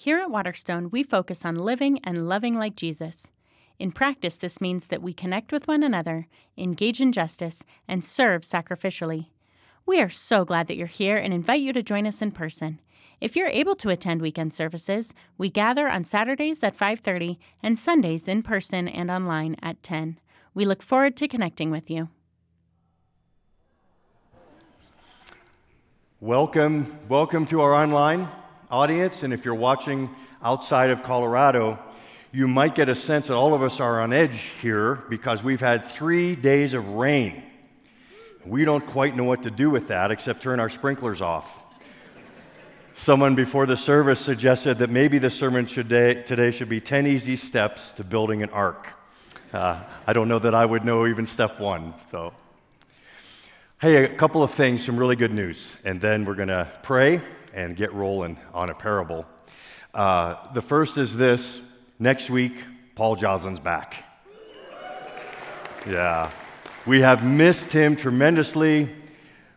Here at Waterstone, we focus on living and loving like Jesus. In practice, this means that we connect with one another, engage in justice, and serve sacrificially. We are so glad that you're here and invite you to join us in person. If you're able to attend weekend services, we gather on Saturdays at 5:30 and Sundays in person and online at 10. We look forward to connecting with you. Welcome, welcome to our online audience, and if you're watching outside of Colorado, you might get a sense that all of us are on edge here because we've had three days of rain. We don't quite know what to do with that except turn our sprinklers off. Someone before the service suggested that maybe the sermon today, today should be 10 easy steps to building an ark. Uh, I don't know that I would know even step one. So, hey, a couple of things, some really good news, and then we're going to pray and get rolling on a parable. Uh, the first is this next week, Paul Joslin's back. Yeah. We have missed him tremendously.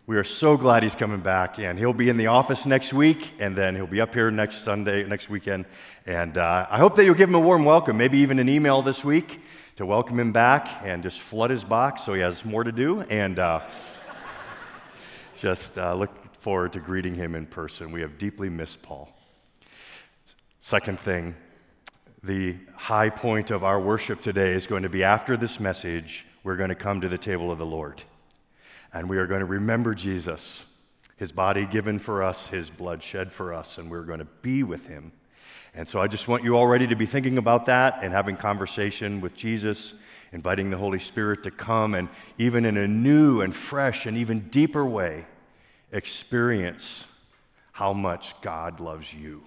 We are so glad he's coming back, and he'll be in the office next week, and then he'll be up here next Sunday, next weekend. And uh, I hope that you'll give him a warm welcome, maybe even an email this week to welcome him back and just flood his box so he has more to do. And uh, just uh, look forward to greeting him in person. We have deeply missed Paul. Second thing, the high point of our worship today is going to be after this message, we're going to come to the table of the Lord. And we are going to remember Jesus, his body given for us, his blood shed for us, and we're going to be with him. And so I just want you already to be thinking about that and having conversation with Jesus, inviting the Holy Spirit to come and even in a new and fresh and even deeper way experience how much God loves you.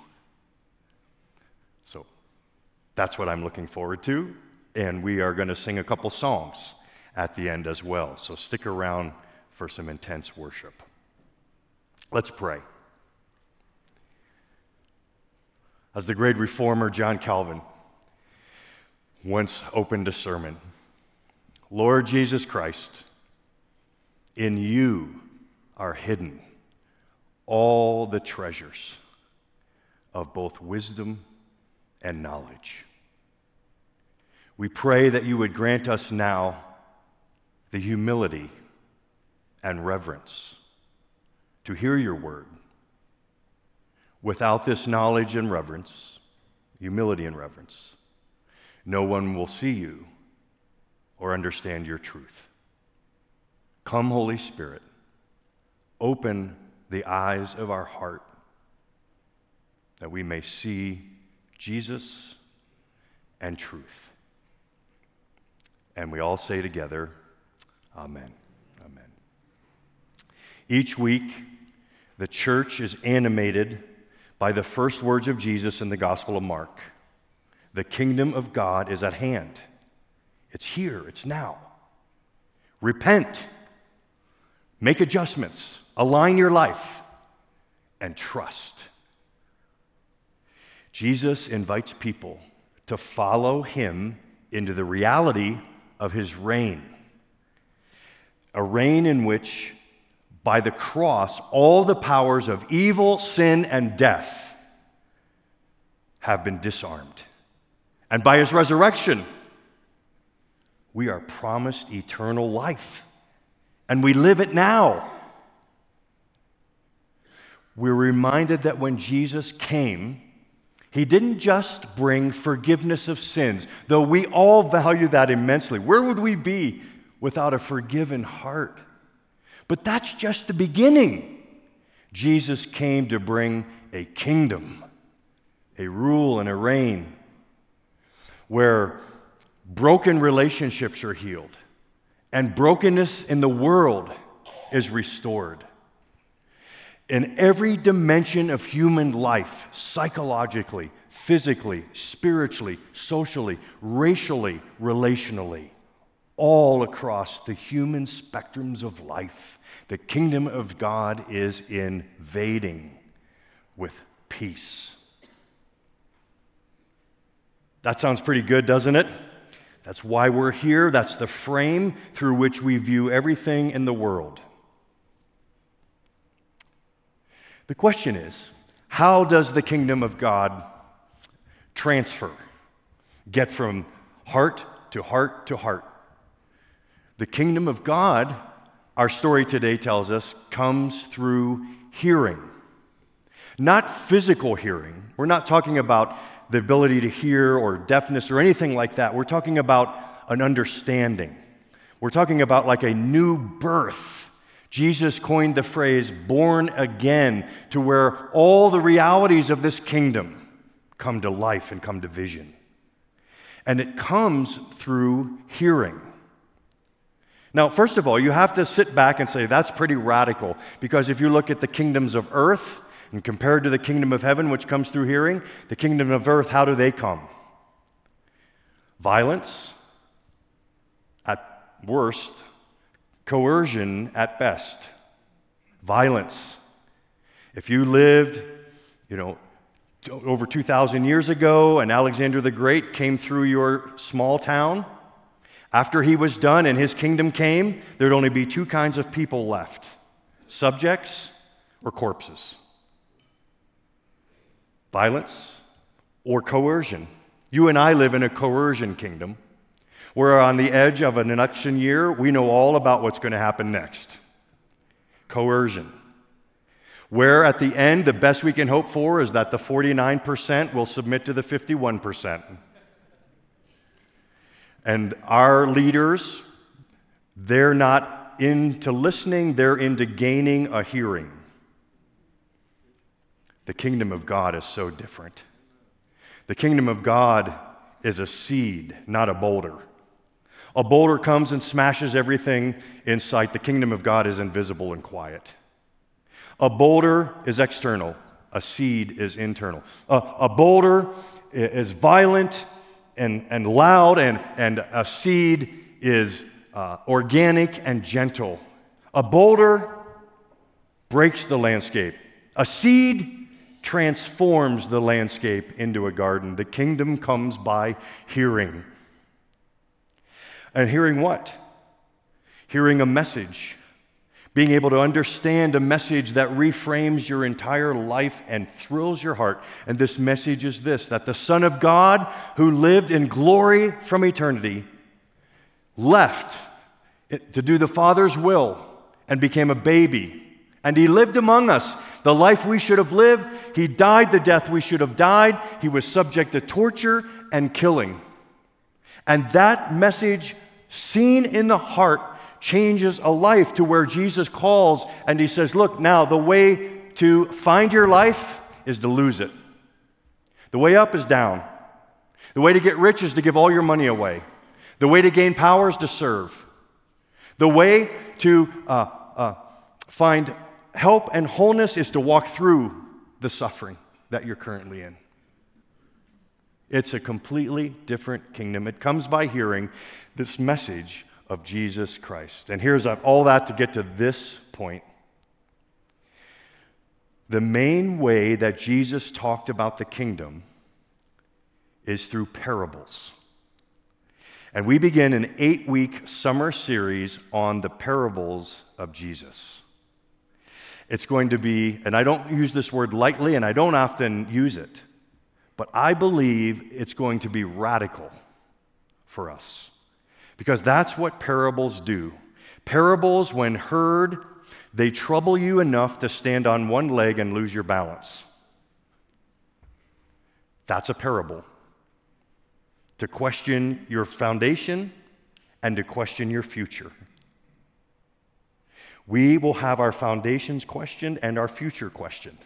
So that's what I'm looking forward to. And we are going to sing a couple songs at the end as well. So stick around for some intense worship. Let's pray. As the great reformer John Calvin once opened a sermon Lord Jesus Christ, in you are hidden all the treasures of both wisdom and knowledge. We pray that you would grant us now the humility and reverence to hear your word. Without this knowledge and reverence, humility and reverence, no one will see you or understand your truth. Come, Holy Spirit Open the eyes of our heart that we may see Jesus and truth. And we all say together, Amen. Amen. Each week, the church is animated by the first words of Jesus in the Gospel of Mark The kingdom of God is at hand. It's here, it's now. Repent, make adjustments Align your life and trust. Jesus invites people to follow him into the reality of his reign. A reign in which, by the cross, all the powers of evil, sin, and death have been disarmed. And by his resurrection, we are promised eternal life. And we live it now we're reminded that when Jesus came, he didn't just bring forgiveness of sins, though we all value that immensely. Where would we be without a forgiven heart? But that's just the beginning. Jesus came to bring a kingdom, a rule and a reign where broken relationships are healed and brokenness in the world is restored in every dimension of human life psychologically, physically, spiritually, socially, racially, relationally, all across the human spectrums of life. The kingdom of God is invading with peace. That sounds pretty good, doesn't it? That's why we're here. That's the frame through which we view everything in the world. The question is how does the kingdom of God transfer, get from heart to heart to heart. The kingdom of God, our story today tells us, comes through hearing. Not physical hearing. We're not talking about the ability to hear or deafness or anything like that. We're talking about an understanding. We're talking about like a new birth. Jesus coined the phrase born again to where all the realities of this kingdom come to life and come to vision. And it comes through hearing. Now, first of all, you have to sit back and say, that's pretty radical. Because if you look at the kingdoms of earth and compared to the kingdom of heaven, which comes through hearing, the kingdom of earth, how do they come? Violence at worst, coercion at best, violence. If you lived, you know, over 2,000 years ago and Alexander the Great came through your small town, after he was done and his kingdom came, there'd only be two kinds of people left subjects or corpses. Violence or coercion. You and I live in a coercion kingdom. We're on the edge of an election year. We know all about what's going to happen next. Coercion. Where at the end, the best we can hope for is that the 49% will submit to the 51%. And our leaders, they're not into listening, they're into gaining a hearing. The kingdom of God is so different. The kingdom of God is a seed, not a boulder. A boulder comes and smashes everything in sight. The kingdom of God is invisible and quiet. A boulder is external, a seed is internal. A, a boulder is violent and, and loud, and, and a seed is uh, organic and gentle. A boulder breaks the landscape. A seed transforms the landscape into a garden. The kingdom comes by hearing. And hearing what? Hearing a message being able to understand a message that reframes your entire life and thrills your heart. And this message is this that the Son of God, who lived in glory from eternity, left to do the Father's will and became a baby. And he lived among us the life we should have lived. He died the death we should have died. He was subject to torture and killing. And that message, seen in the heart, changes a life to where Jesus calls and he says, Look, now the way to find your life is to lose it. The way up is down. The way to get rich is to give all your money away. The way to gain power is to serve. The way to uh, uh, find help and wholeness is to walk through the suffering that you're currently in. It's a completely different kingdom. It comes by hearing this message of Jesus Christ. And here's all that to get to this point. The main way that Jesus talked about the kingdom is through parables. And we begin an eight week summer series on the parables of Jesus. It's going to be, and I don't use this word lightly and I don't often use it, but I believe it's going to be radical for us. Because that's what parables do. Parables, when heard, they trouble you enough to stand on one leg and lose your balance. That's a parable. To question your foundation and to question your future. We will have our foundations questioned and our future questioned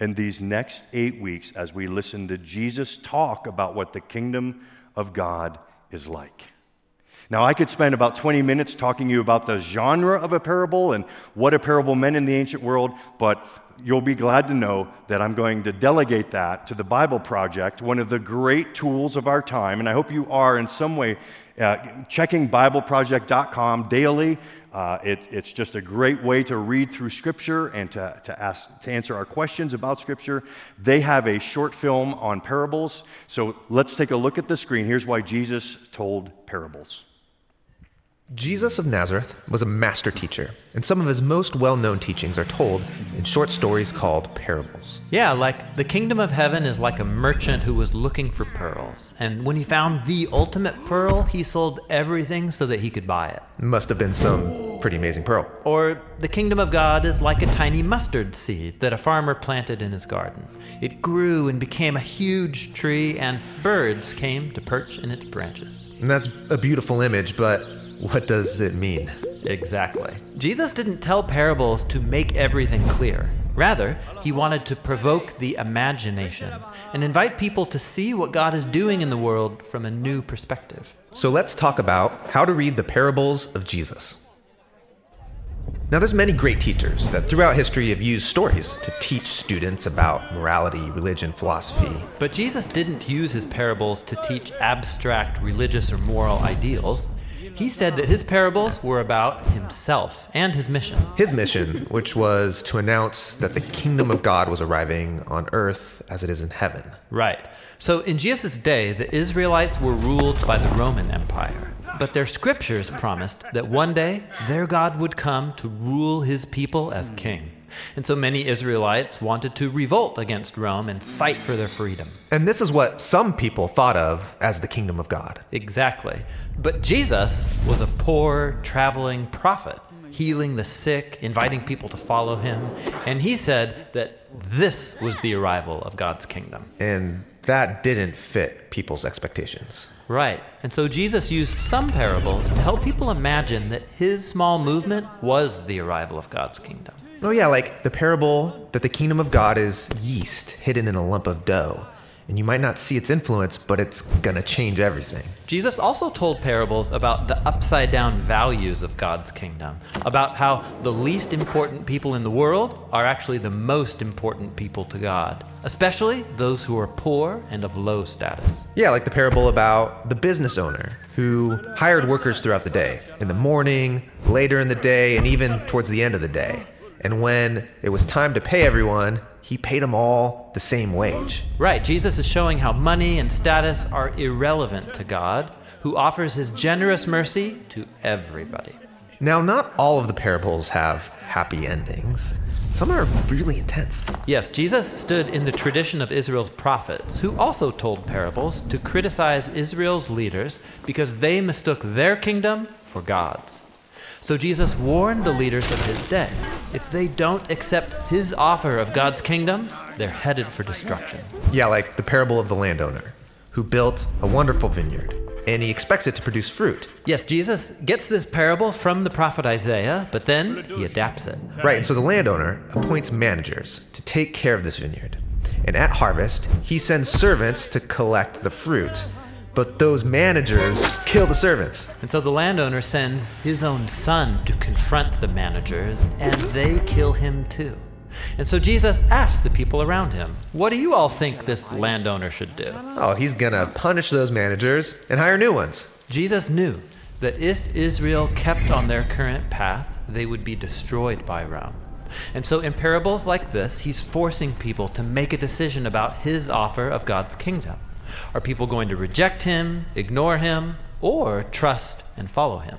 in these next eight weeks as we listen to Jesus talk about what the kingdom of God is like. Now, I could spend about 20 minutes talking to you about the genre of a parable and what a parable meant in the ancient world, but you'll be glad to know that I'm going to delegate that to the Bible Project, one of the great tools of our time. And I hope you are in some way uh, checking BibleProject.com daily. Uh, it, it's just a great way to read through Scripture and to, to, ask, to answer our questions about Scripture. They have a short film on parables. So let's take a look at the screen. Here's why Jesus told parables. Jesus of Nazareth was a master teacher, and some of his most well known teachings are told in short stories called parables. Yeah, like the kingdom of heaven is like a merchant who was looking for pearls. And when he found the ultimate pearl, he sold everything so that he could buy it. Must have been some pretty amazing pearl. Or the kingdom of God is like a tiny mustard seed that a farmer planted in his garden. It grew and became a huge tree, and birds came to perch in its branches. And that's a beautiful image, but what does it mean? Exactly. Jesus didn't tell parables to make everything clear. Rather, he wanted to provoke the imagination and invite people to see what God is doing in the world from a new perspective. So let's talk about how to read the parables of Jesus. Now, there's many great teachers that throughout history have used stories to teach students about morality, religion, philosophy. But Jesus didn't use his parables to teach abstract religious or moral ideals. He said that his parables were about himself and his mission. His mission, which was to announce that the kingdom of God was arriving on earth as it is in heaven. Right. So in Jesus' day, the Israelites were ruled by the Roman Empire. But their scriptures promised that one day their God would come to rule his people as king. And so many Israelites wanted to revolt against Rome and fight for their freedom. And this is what some people thought of as the kingdom of God. Exactly. But Jesus was a poor, traveling prophet, healing the sick, inviting people to follow him. And he said that this was the arrival of God's kingdom. And that didn't fit people's expectations. Right. And so Jesus used some parables to help people imagine that his small movement was the arrival of God's kingdom. Oh, yeah, like the parable that the kingdom of God is yeast hidden in a lump of dough. And you might not see its influence, but it's gonna change everything. Jesus also told parables about the upside down values of God's kingdom, about how the least important people in the world are actually the most important people to God, especially those who are poor and of low status. Yeah, like the parable about the business owner who hired workers throughout the day, in the morning, later in the day, and even towards the end of the day. And when it was time to pay everyone, he paid them all the same wage. Right, Jesus is showing how money and status are irrelevant to God, who offers his generous mercy to everybody. Now, not all of the parables have happy endings. Some are really intense. Yes, Jesus stood in the tradition of Israel's prophets, who also told parables to criticize Israel's leaders because they mistook their kingdom for God's. So Jesus warned the leaders of his day if they don't accept his offer of God's kingdom, they're headed for destruction. Yeah, like the parable of the landowner who built a wonderful vineyard and he expects it to produce fruit. Yes, Jesus gets this parable from the prophet Isaiah, but then he adapts it. Right, and so the landowner appoints managers to take care of this vineyard. And at harvest, he sends servants to collect the fruit but those managers kill the servants. And so the landowner sends his own son to confront the managers, and they kill him too. And so Jesus asked the people around him, What do you all think this landowner should do? Oh, he's gonna punish those managers and hire new ones. Jesus knew that if Israel kept on their current path, they would be destroyed by Rome. And so, in parables like this, he's forcing people to make a decision about his offer of God's kingdom. Are people going to reject him, ignore him, or trust and follow him?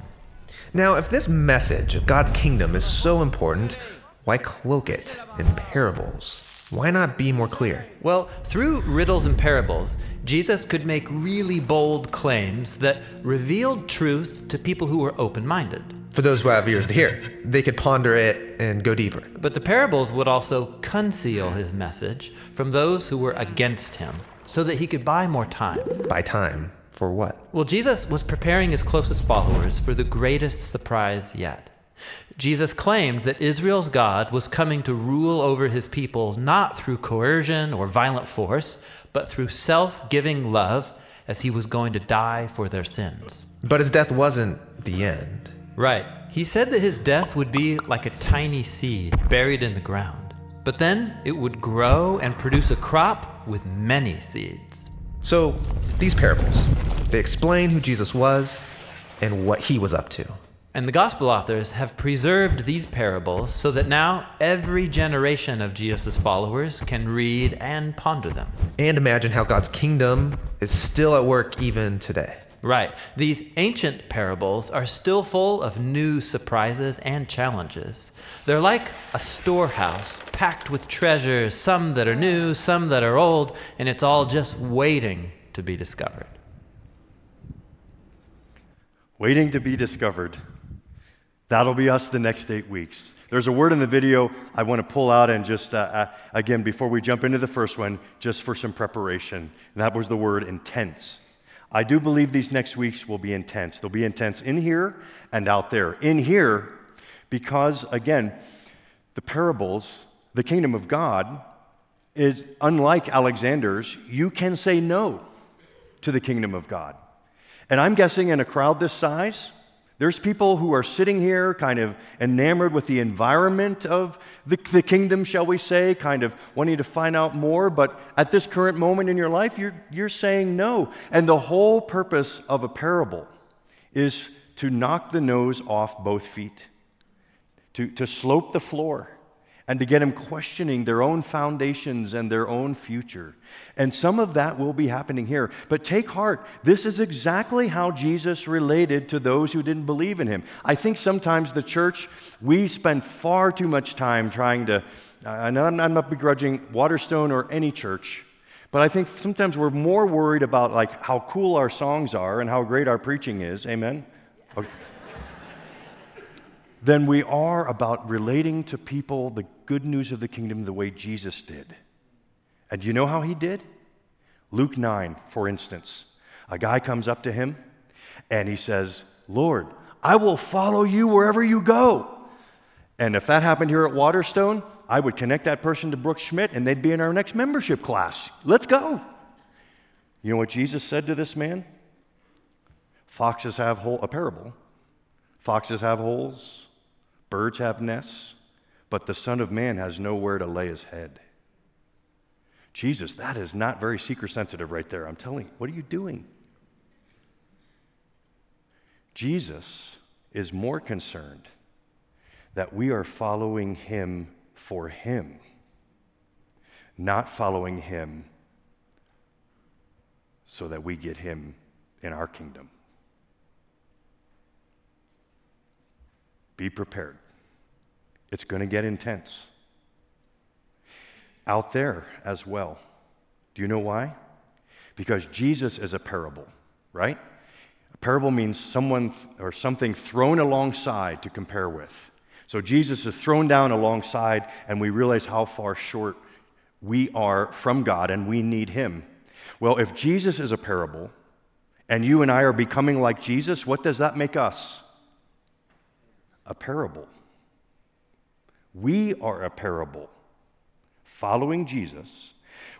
Now, if this message of God's kingdom is so important, why cloak it in parables? Why not be more clear? Well, through riddles and parables, Jesus could make really bold claims that revealed truth to people who were open minded. For those who have ears to hear, they could ponder it and go deeper. But the parables would also conceal his message from those who were against him so that he could buy more time. Buy time for what? Well, Jesus was preparing his closest followers for the greatest surprise yet. Jesus claimed that Israel's God was coming to rule over his people not through coercion or violent force, but through self giving love as he was going to die for their sins. But his death wasn't the end. Right. He said that his death would be like a tiny seed buried in the ground, but then it would grow and produce a crop with many seeds. So, these parables, they explain who Jesus was and what he was up to. And the gospel authors have preserved these parables so that now every generation of Jesus' followers can read and ponder them. And imagine how God's kingdom is still at work even today. Right. These ancient parables are still full of new surprises and challenges. They're like a storehouse packed with treasures, some that are new, some that are old, and it's all just waiting to be discovered. Waiting to be discovered. That'll be us the next eight weeks. There's a word in the video I want to pull out and just, uh, uh, again, before we jump into the first one, just for some preparation. And that was the word intense. I do believe these next weeks will be intense. They'll be intense in here and out there. In here, because, again, the parables, the kingdom of God, is unlike Alexander's. You can say no to the kingdom of God. And I'm guessing in a crowd this size, there's people who are sitting here kind of enamored with the environment of the, the, kingdom, shall we say, kind of wanting to find out more, but at this current moment in your life, you're, you're saying no. And the whole purpose of a parable is to knock the nose off both feet, to, to slope the floor and to get them questioning their own foundations and their own future. And some of that will be happening here. But take heart, this is exactly how Jesus related to those who didn't believe in him. I think sometimes the church, we spend far too much time trying to, uh, and I'm not begrudging Waterstone or any church. But I think sometimes we're more worried about like how cool our songs are and how great our preaching is. Amen. Okay than we are about relating to people the good news of the kingdom the way Jesus did. And you know how he did? Luke 9, for instance. A guy comes up to him and he says, Lord, I will follow you wherever you go. And if that happened here at Waterstone, I would connect that person to Brooke Schmidt and they'd be in our next membership class. Let's go. You know what Jesus said to this man? Foxes have hole, a parable. Foxes have holes, Birds have nests, but the Son of Man has nowhere to lay his head. Jesus, that is not very seeker sensitive right there. I'm telling you, what are you doing? Jesus is more concerned that we are following him for him, not following him so that we get him in our kingdom. Be prepared. It's going to get intense. Out there as well. Do you know why? Because Jesus is a parable, right? A parable means someone or something thrown alongside to compare with. So Jesus is thrown down alongside, and we realize how far short we are from God and we need Him. Well, if Jesus is a parable, and you and I are becoming like Jesus, what does that make us? a parable. We are a parable following Jesus,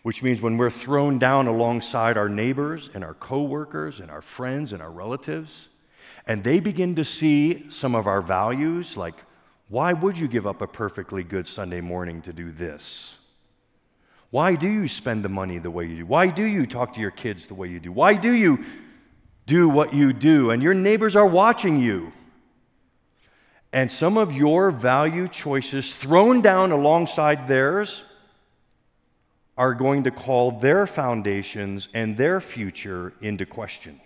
which means when we're thrown down alongside our neighbors and our coworkers and our friends and our relatives, and they begin to see some of our values, like, why would you give up a perfectly good Sunday morning to do this? Why do you spend the money the way you do? Why do you talk to your kids the way you do? Why do you do what you do? And your neighbors are watching you and some of your value choices thrown down alongside theirs are going to call their foundations and their future into question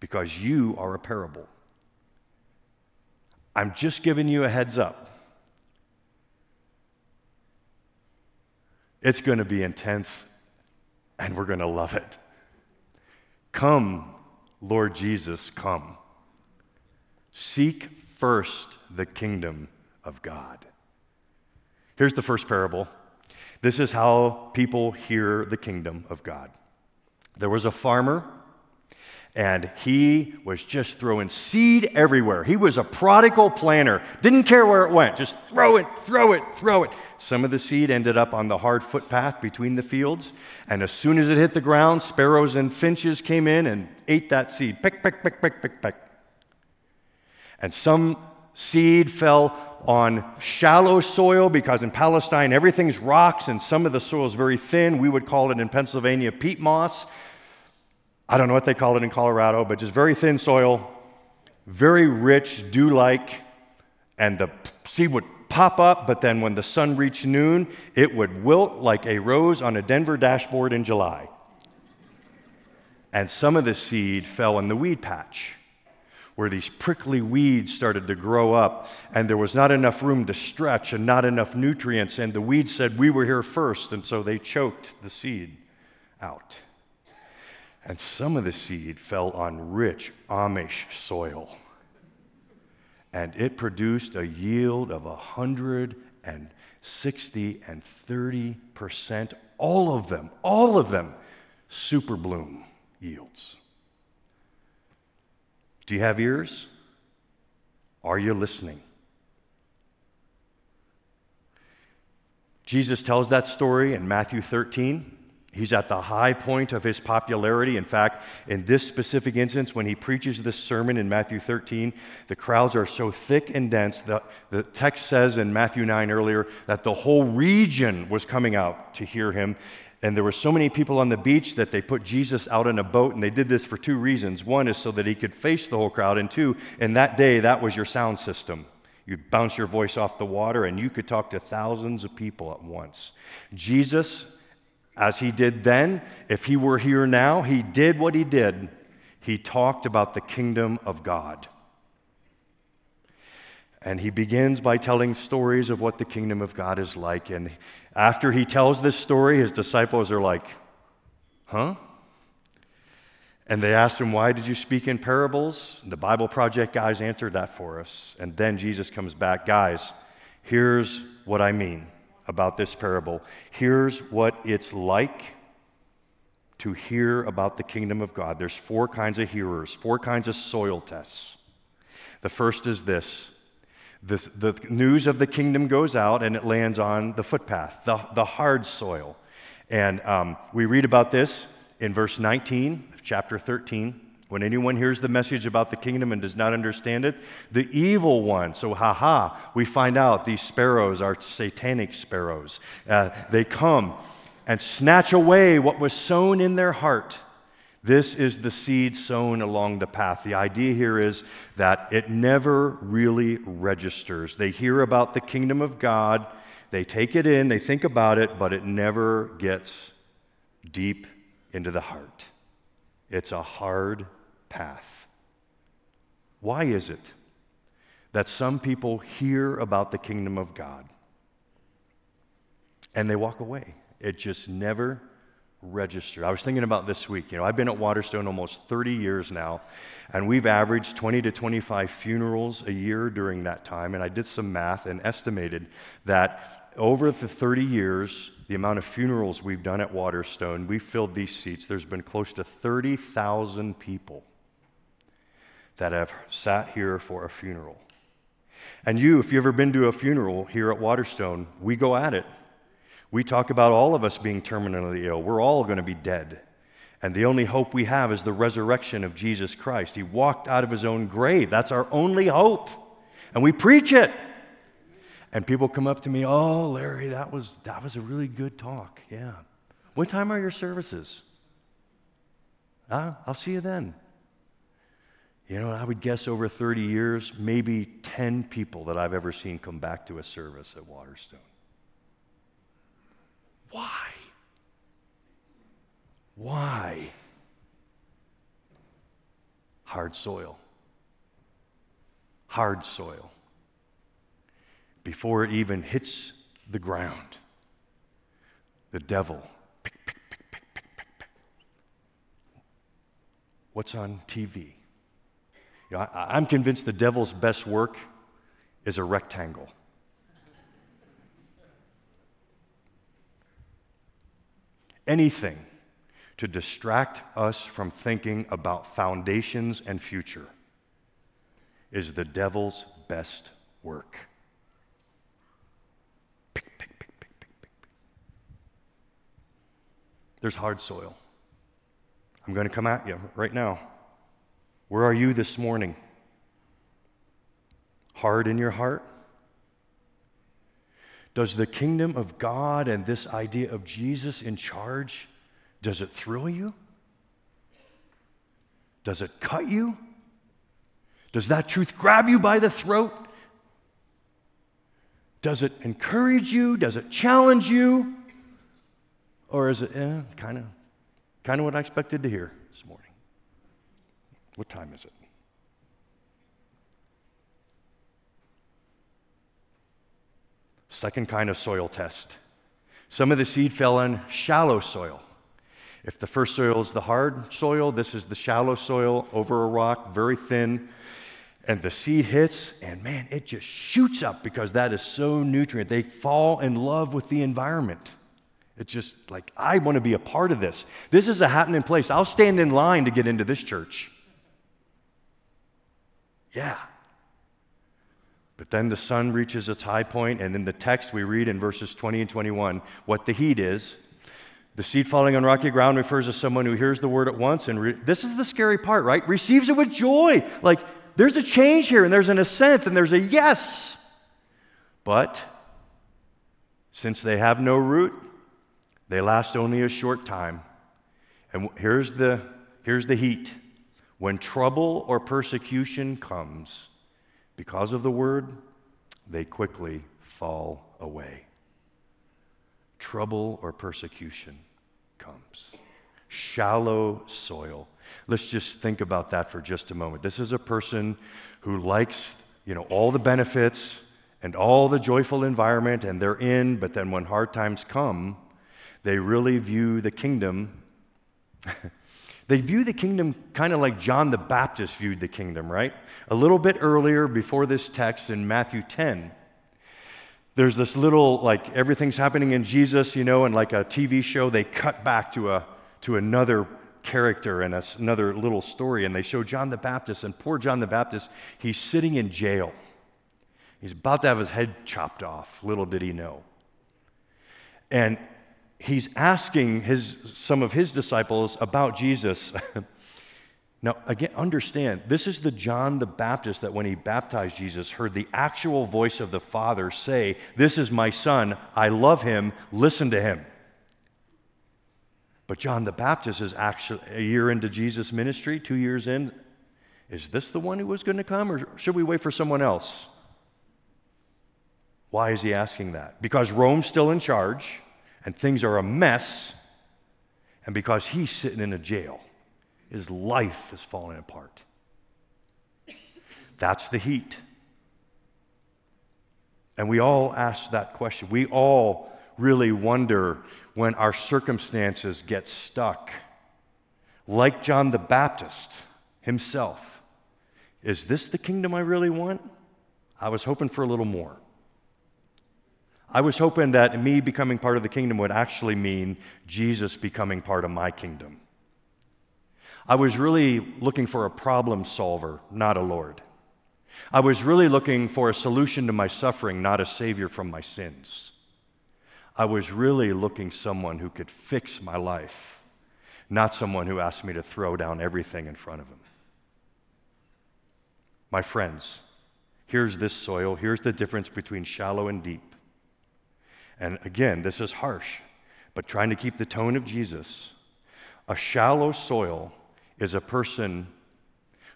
because you are a parable. I'm just giving you a heads up. It's going to be intense and we're going to love it. Come, Lord Jesus, come. Seek first the kingdom of God. Here's the first parable. This is how people hear the kingdom of God. There was a farmer, and he was just throwing seed everywhere. He was a prodigal planter, didn't care where it went, just throw it, throw it, throw it. Some of the seed ended up on the hard footpath between the fields, and as soon as it hit the ground, sparrows and finches came in and ate that seed. Pick, pick, pick, pick, pick, pick. And some seed fell on shallow soil because in Palestine everything's rocks and some of the soil is very thin. We would call it in Pennsylvania peat moss. I don't know what they call it in Colorado, but just very thin soil, very rich, dew like, and the seed would pop up, but then when the sun reached noon, it would wilt like a rose on a Denver dashboard in July. And some of the seed fell in the weed patch where these prickly weeds started to grow up, and there was not enough room to stretch and not enough nutrients. And the weeds said, We were here first, and so they choked the seed out. And some of the seed fell on rich Amish soil. And it produced a yield of 160 and 30 percent. All of them, all of them, super bloom yields. Do you have ears? Are you listening? Jesus tells that story in Matthew 13. He's at the high point of his popularity. In fact, in this specific instance, when he preaches this sermon in Matthew 13, the crowds are so thick and dense. that the text says in Matthew 9 earlier that the whole region was coming out to hear him. And there were so many people on the beach that they put Jesus out in a boat, and they did this for two reasons. One is so that he could face the whole crowd, and two, in that day, that was your sound system. You'd bounce your voice off the water, and you could talk to thousands of people at once. Jesus, as he did then, if he were here now, he did what he did. He talked about the kingdom of God. And he begins by telling stories of what the kingdom of God is like. And after he tells this story, his disciples are like, huh? And they asked him, Why did you speak in parables? The Bible Project guys answered that for us. And then Jesus comes back, Guys, here's what I mean about this parable. Here's what it's like to hear about the kingdom of God. There's four kinds of hearers, four kinds of soil tests. The first is this the, the news of the kingdom goes out and it lands on the footpath, the, the hard soil. And um, we read about this in verse 19 of chapter 13. When anyone hears the message about the kingdom and does not understand it, the evil one, so haha, we find out these sparrows are satanic sparrows. Uh, they come and snatch away what was sown in their heart this is the seed sown along the path. The idea here is that it never really registers. They hear about the kingdom of God, they take it in, they think about it, but it never gets deep into the heart. It's a hard path. Why is it that some people hear about the kingdom of God and they walk away? It just never registered. I was thinking about this week. You know, I've been at Waterstone almost 30 years now, and we've averaged 20 to 25 funerals a year during that time. And I did some math and estimated that over the 30 years, the amount of funerals we've done at Waterstone, we've filled these seats. There's been close to 30,000 people that have sat here for a funeral. And you, if you've ever been to a funeral here at Waterstone, we go at it. We talk about all of us being terminally ill. We're all going to be dead. And the only hope we have is the resurrection of Jesus Christ. He walked out of his own grave. That's our only hope. And we preach it. And people come up to me, "Oh, Larry, that was that was a really good talk." Yeah. What time are your services? Uh, I'll see you then. You know, I would guess over 30 years, maybe 10 people that I've ever seen come back to a service at Waterstone. Why? Why? Hard soil. Hard soil. Before it even hits the ground, the devil. Pick, pick, pick, What's on TV? You know, I, I'm convinced the devil's best work is a rectangle. Anything to distract us from thinking about foundations and future is the devil's best work. Pick, pick, pick. There's hard soil. I'm going to come at you right now. Where are you this morning? Hard in your heart? Does the kingdom of God and this idea of Jesus in charge, does it thrill you? Does it cut you? Does that truth grab you by the throat? Does it encourage you? Does it challenge you? Or is it kind of Kind of what I expected to hear this morning. What time is it? Second kind of soil test. Some of the seed fell on shallow soil. If the first soil is the hard soil, this is the shallow soil over a rock, very thin. And the seed hits, and man, it just shoots up because that is so nutrient. They fall in love with the environment. It's just like, I want to be a part of this. This is a happening place. I'll stand in line to get into this church. Yeah. But then the sun reaches its high point, and in the text we read in verses 20 and 21 what the heat is. The seed falling on rocky ground refers to someone who hears the word at once, and re- this is the scary part, right? Receives it with joy. Like, there's a change here, and there's an assent, and there's a yes. But since they have no root, they last only a short time. And here's the, here's the heat. When trouble or persecution comes because of the word, they quickly fall away. Trouble or persecution comes. Shallow soil. Let's just think about that for just a moment. This is a person who likes, you know, all the benefits and all the joyful environment and they're in, but then when hard times come, they really view the kingdom. they view the kingdom kind of like John the Baptist viewed the kingdom, right? A little bit earlier, before this text in Matthew 10, there's this little, like, everything's happening in Jesus, you know, and like a TV show, they cut back to, a, to another character and a, another little story, and they show John the Baptist, and poor John the Baptist, he's sitting in jail. He's about to have his head chopped off, little did he know. And he's asking his, some of his disciples about Jesus. now, again, understand, this is the John the Baptist that when he baptized Jesus heard the actual voice of the Father say, This is my son, I love him, listen to him. But John the Baptist is actually a year into Jesus' ministry, two years in. Is this the one who was going to come, or should we wait for someone else? Why is he asking that? Because Rome's still in charge and things are a mess, and because he's sitting in a jail, his life is falling apart. That's the heat. And we all ask that question. We all really wonder when our circumstances get stuck. Like John the Baptist himself, is this the kingdom I really want? I was hoping for a little more. I was hoping that me becoming part of the kingdom would actually mean Jesus becoming part of my kingdom. I was really looking for a problem solver, not a Lord. I was really looking for a solution to my suffering, not a savior from my sins. I was really looking someone who could fix my life, not someone who asked me to throw down everything in front of him. My friends, here's this soil. Here's the difference between shallow and deep. And again, this is harsh, but trying to keep the tone of Jesus. A shallow soil is a person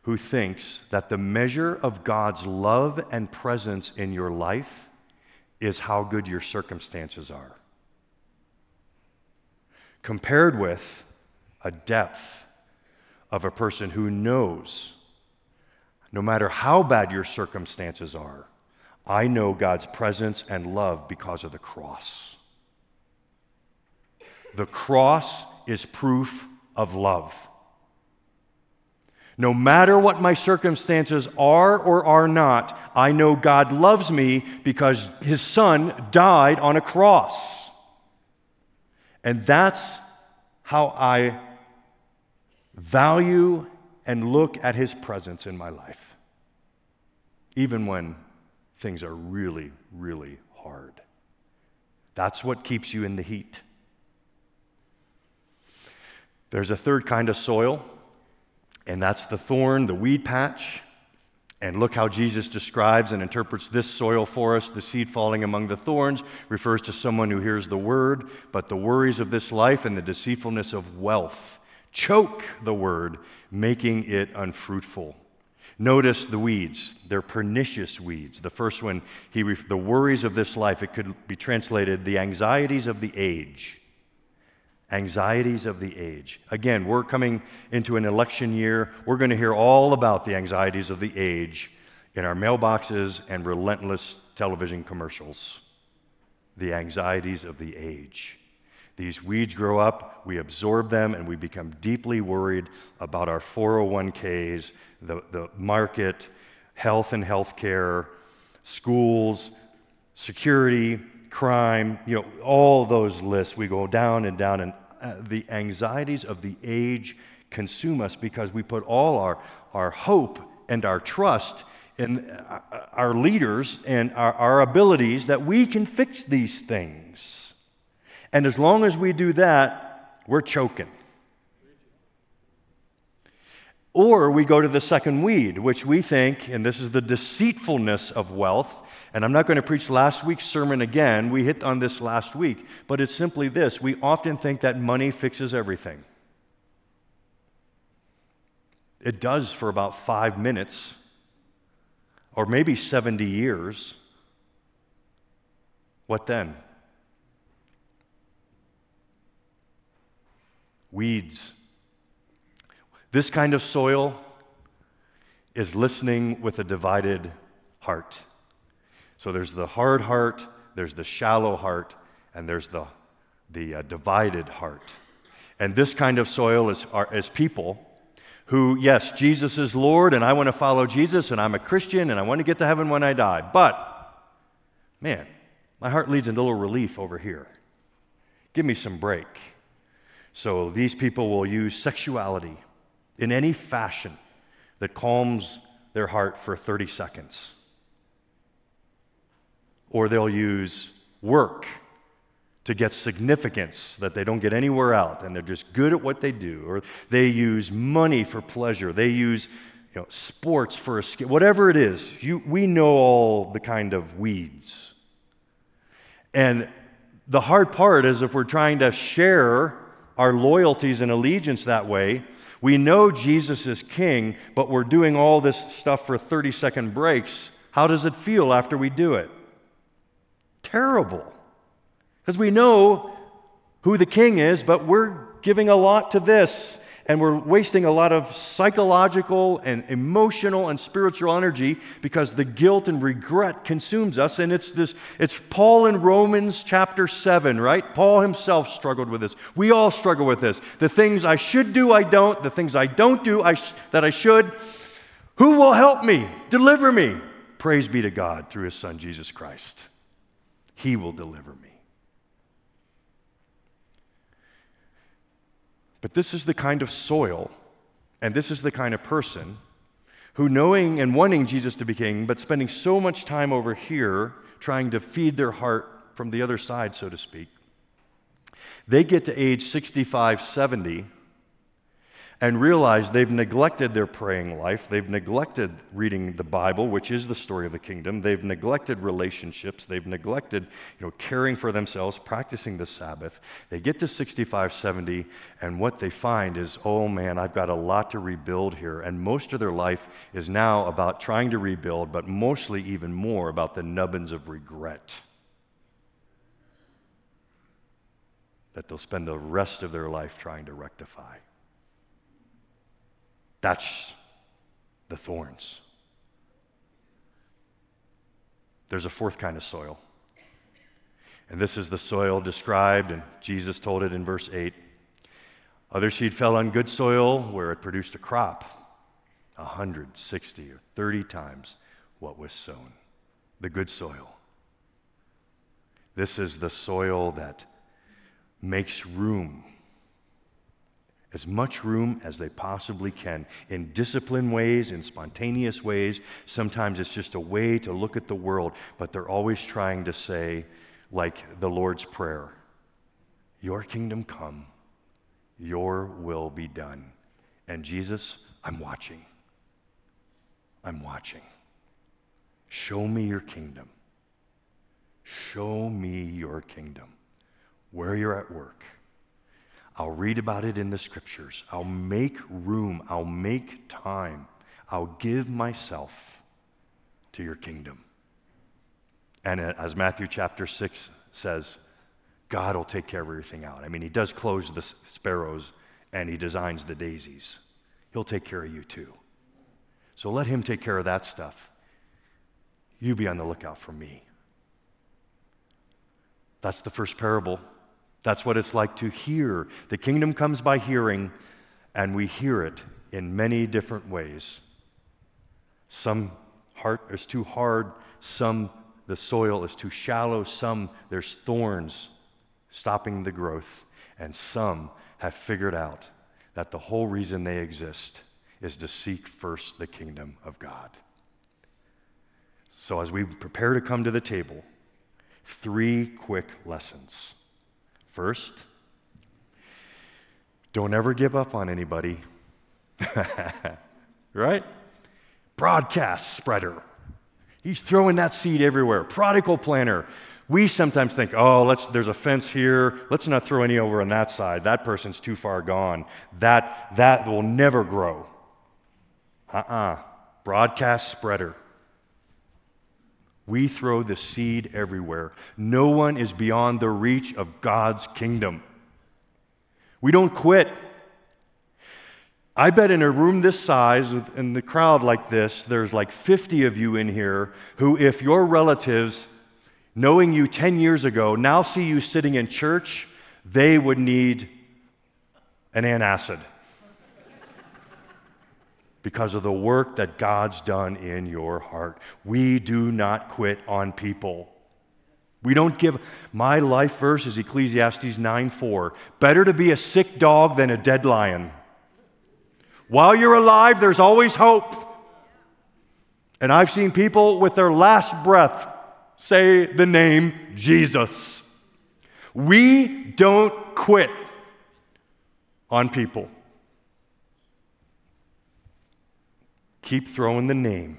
who thinks that the measure of God's love and presence in your life is how good your circumstances are. Compared with a depth of a person who knows no matter how bad your circumstances are, I know God's presence and love because of the cross. The cross is proof of love. No matter what my circumstances are or are not, I know God loves me because his son died on a cross. And that's how I value and look at his presence in my life, even when things are really, really hard. That's what keeps you in the heat. There's a third kind of soil, and that's the thorn, the weed patch. And look how Jesus describes and interprets this soil for us. The seed falling among the thorns refers to someone who hears the word, but the worries of this life and the deceitfulness of wealth choke the word, making it unfruitful. Notice the weeds. They're pernicious weeds. The first one, he, the worries of this life, it could be translated the anxieties of the age. Anxieties of the age. Again, we're coming into an election year. We're going to hear all about the anxieties of the age in our mailboxes and relentless television commercials. The anxieties of the age. These weeds grow up, we absorb them, and we become deeply worried about our 401ks, the, the market, health and health care, schools, security, crime, you know, all those lists. We go down and down, and uh, the anxieties of the age consume us because we put all our, our hope and our trust in uh, our leaders and our, our abilities that we can fix these things. And as long as we do that, we're choking. Or we go to the second weed, which we think, and this is the deceitfulness of wealth. And I'm not going to preach last week's sermon again. We hit on this last week. But it's simply this we often think that money fixes everything. It does for about five minutes, or maybe 70 years. What then? Weeds this kind of soil is listening with a divided heart. So there's the hard heart, there's the shallow heart, and there's the, the uh, divided heart. And this kind of soil is, are, is people who, yes, Jesus is Lord, and I want to follow Jesus, and I'm a Christian, and I want to get to heaven when I die. But, man, my heart leads into a little relief over here. Give me some break. So these people will use sexuality in any fashion that calms their heart for 30 seconds. Or they'll use work to get significance that they don't get anywhere else and they're just good at what they do. Or they use money for pleasure. They use you know, sports for escape. Whatever it is, you, we know all the kind of weeds. And the hard part is if we're trying to share our loyalties and allegiance that way, we know Jesus is king, but we're doing all this stuff for 30 second breaks. How does it feel after we do it? Terrible. Because we know who the king is, but we're giving a lot to this and we're wasting a lot of psychological and emotional and spiritual energy because the guilt and regret consumes us. And it's this it's paul in romans chapter 7 right? Paul himself struggled with this. We all struggle with this. The things i should do i don't. The things i don't do I sh- that i should. Who will help me? Deliver me? Praise be to god through his son jesus christ. He will deliver me But this is the kind of soil, and this is the kind of person who, knowing and wanting Jesus to be king, but spending so much time over here trying to feed their heart from the other side, so to speak, they get to age 65, 70, and realize they've neglected their praying life. They've neglected reading the Bible, which is the story of the kingdom. They've neglected relationships. They've neglected you know, caring for themselves, practicing the Sabbath. They get to 65, 70, and what they find is, oh man, I've got a lot to rebuild here. And most of their life is now about trying to rebuild, but mostly even more about the nubbins of regret. That they'll spend the rest of their life trying to rectify. That's the thorns. There's a fourth kind of soil. And this is the soil described, and Jesus told it in verse 8. Other seed fell on good soil where it produced a crop, 160 or 30 times what was sown. The good soil. This is the soil that makes room as much room as they possibly can in disciplined ways, in spontaneous ways. Sometimes it's just a way to look at the world, but they're always trying to say, like the Lord's Prayer, Your kingdom come, Your will be done. And Jesus, I'm watching. I'm watching. Show me your kingdom. Show me your kingdom. Where you're at work I'll read about it in the scriptures. I'll make room. I'll make time. I'll give myself to your kingdom. And uh, as Matthew chapter 6 says, God will take care of everything out. I mean, He does close the sparrows and He designs the daisies. He'll take care of you too. So let Him take care of that stuff. You be on the lookout for me. That's the first parable. That's what it's like to hear. The kingdom comes by hearing, and we hear it in many different ways. Some heart is too hard, some the soil is too shallow, some there's thorns stopping the growth, and some have figured out that the whole reason they exist is to seek first the kingdom of God. So, as we prepare to come to the table, three quick lessons. First, don't ever give up on anybody. right? Broadcast spreader. He's throwing that seed everywhere. Prodigal planter. We sometimes think, oh, let's, there's a fence here. Let's not throw any over on that side. That person's too far gone. That, that will never grow. Uh uh-uh. uh Broadcast spreader. We throw the seed everywhere. No one is beyond the reach of God's kingdom. We don't quit. I bet in a room this size, in the crowd like this, there's like 50 of you in here who, if your relatives knowing you 10 years ago, now see you sitting in church, they would need an antacid because of the work that God's done in your heart. We do not quit on people. We don't give my life verse is Ecclesiastes 9 4. Better to be a sick dog than a dead lion. While you're alive, there's always hope. And I've seen people with their last breath say the name Jesus. We don't quit on people. Keep throwing the name,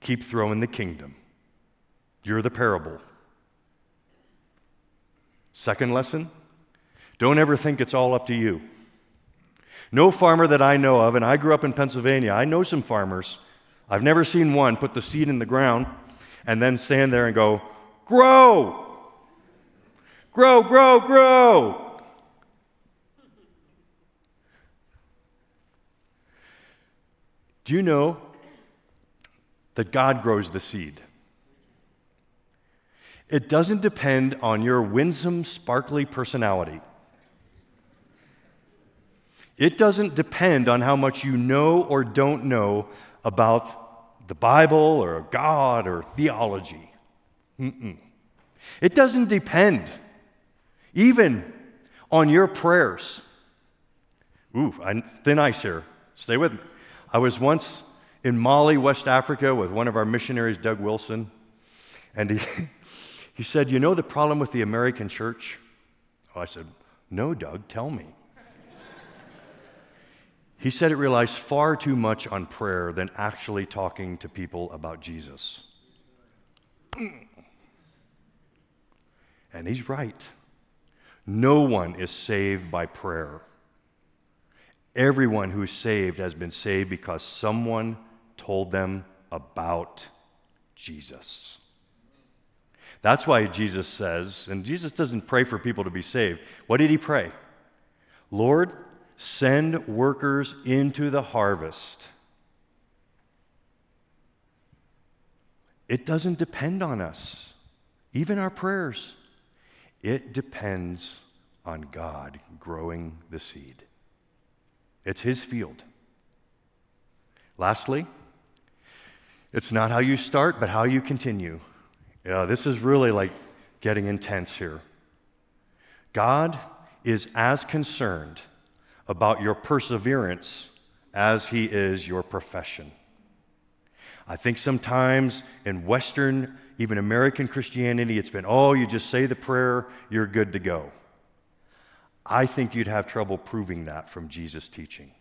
keep throwing the kingdom. You're the parable. Second lesson don't ever think it's all up to you. No farmer that I know of, and I grew up in Pennsylvania, I know some farmers. I've never seen one put the seed in the ground and then stand there and go, Grow! Grow, grow, grow! Do you know that God grows the seed? It doesn't depend on your winsome, sparkly personality. It doesn't depend on how much you know or don't know about the Bible or God or theology. Mm-mm. It doesn't depend even on your prayers. Ooh, thin ice here. Stay with me. I was once in Mali, West Africa, with one of our missionaries, Doug Wilson, and he, he said, You know the problem with the American church? Oh, I said, No, Doug, tell me. He said it relies far too much on prayer than actually talking to people about Jesus. And he's right. No one is saved by prayer. Everyone who's saved has been saved because someone told them about Jesus. That's why Jesus says, and Jesus doesn't pray for people to be saved. What did he pray? Lord, Send workers into the harvest. It doesn't depend on us, even our prayers. It depends on God growing the seed. It's His field. Lastly, it's not how you start, but how you continue. This is really like getting intense here. God is as concerned about your perseverance as he is your profession. I think sometimes in Western, even American Christianity, it's been, oh, you just say the prayer, you're good to go. I think you'd have trouble proving that from Jesus' teaching.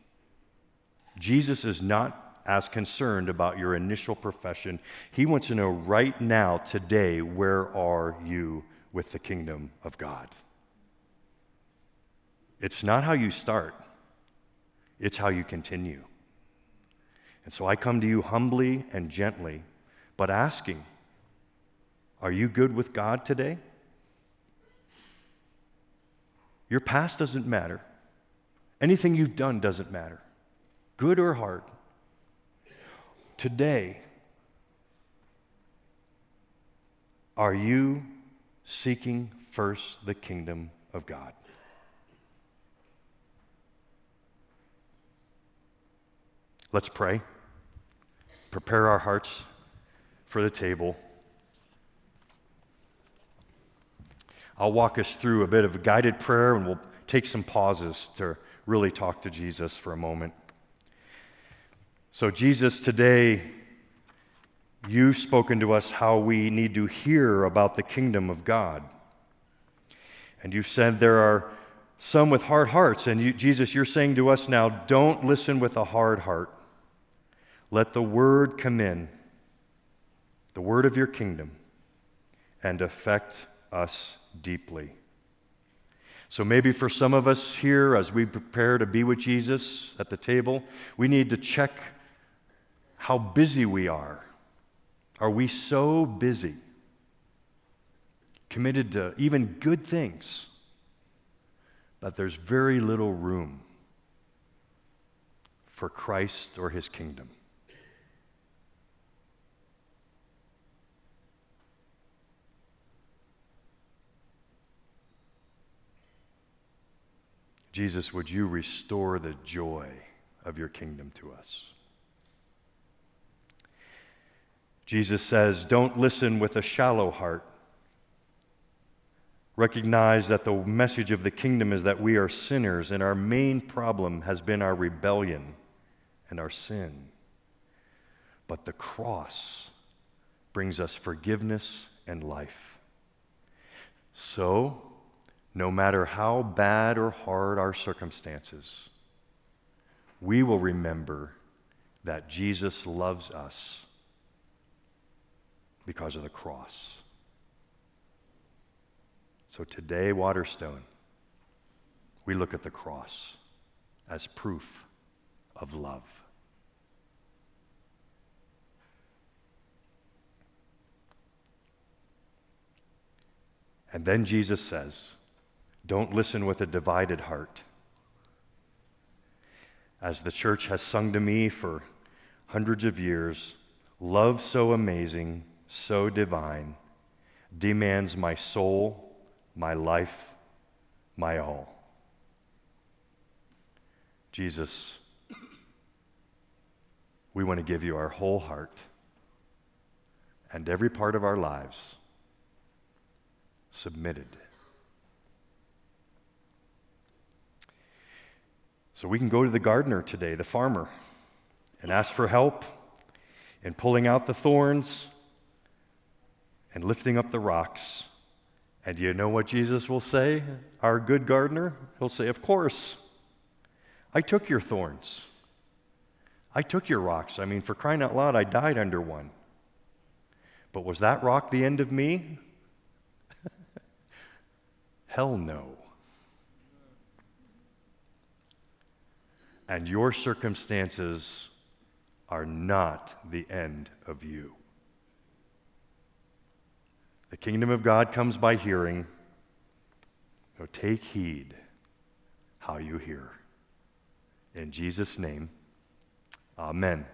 Jesus is not as concerned about your initial profession. He wants to know right now, today, where are you with the kingdom of God? It's not how you start, it's how you continue. And so I come to you humbly and gently, but asking, Are you good with God today? Your past doesn't matter. Anything you've done doesn't matter, good or hard. Today, are you seeking first the kingdom of God? Let's pray. Prepare our hearts for the table. I'll walk us through a bit of a guided prayer and we'll take some pauses to really talk to Jesus for a moment. So, Jesus, today, you've spoken to us how we need to hear about the kingdom of God. And you've said there are some with hard hearts. And you, Jesus, you're saying to us now, don't listen with a hard heart. Let the word come in, the word of your kingdom, and affect us deeply. So maybe for some of us here, as we prepare to be with Jesus at the table, we need to check how busy we are. Are we so busy, committed to even good things, that there's very little room for Christ or his kingdom? Jesus, would you restore the joy of your kingdom to us? Jesus says, Don't listen with a shallow heart. Recognize that the message of the kingdom is that we are sinners, and our main problem has been our rebellion and our sin. But the cross brings us forgiveness and life. So, no matter how bad or hard our circumstances, we will remember that Jesus loves us because of the cross. So today, Waterstone, we look at the cross as proof of love. And then Jesus says, don't listen with a divided heart. As the church has sung to me for hundreds of years, love so amazing, so divine, demands my soul, my life, my all. Jesus, we want to give you our whole heart and every part of our lives submitted. So we can go to the gardener today, the farmer, and ask for help in pulling out the thorns and lifting up the rocks. And do you know what Jesus will say, our good gardener? He'll say, Of course. I took your thorns. I took your rocks. I mean, for crying out loud, I died under one. But was that rock the end of me? Hell no. And your circumstances are not the end of you. The kingdom of God comes by hearing. So take heed how you hear. In Jesus' name, amen.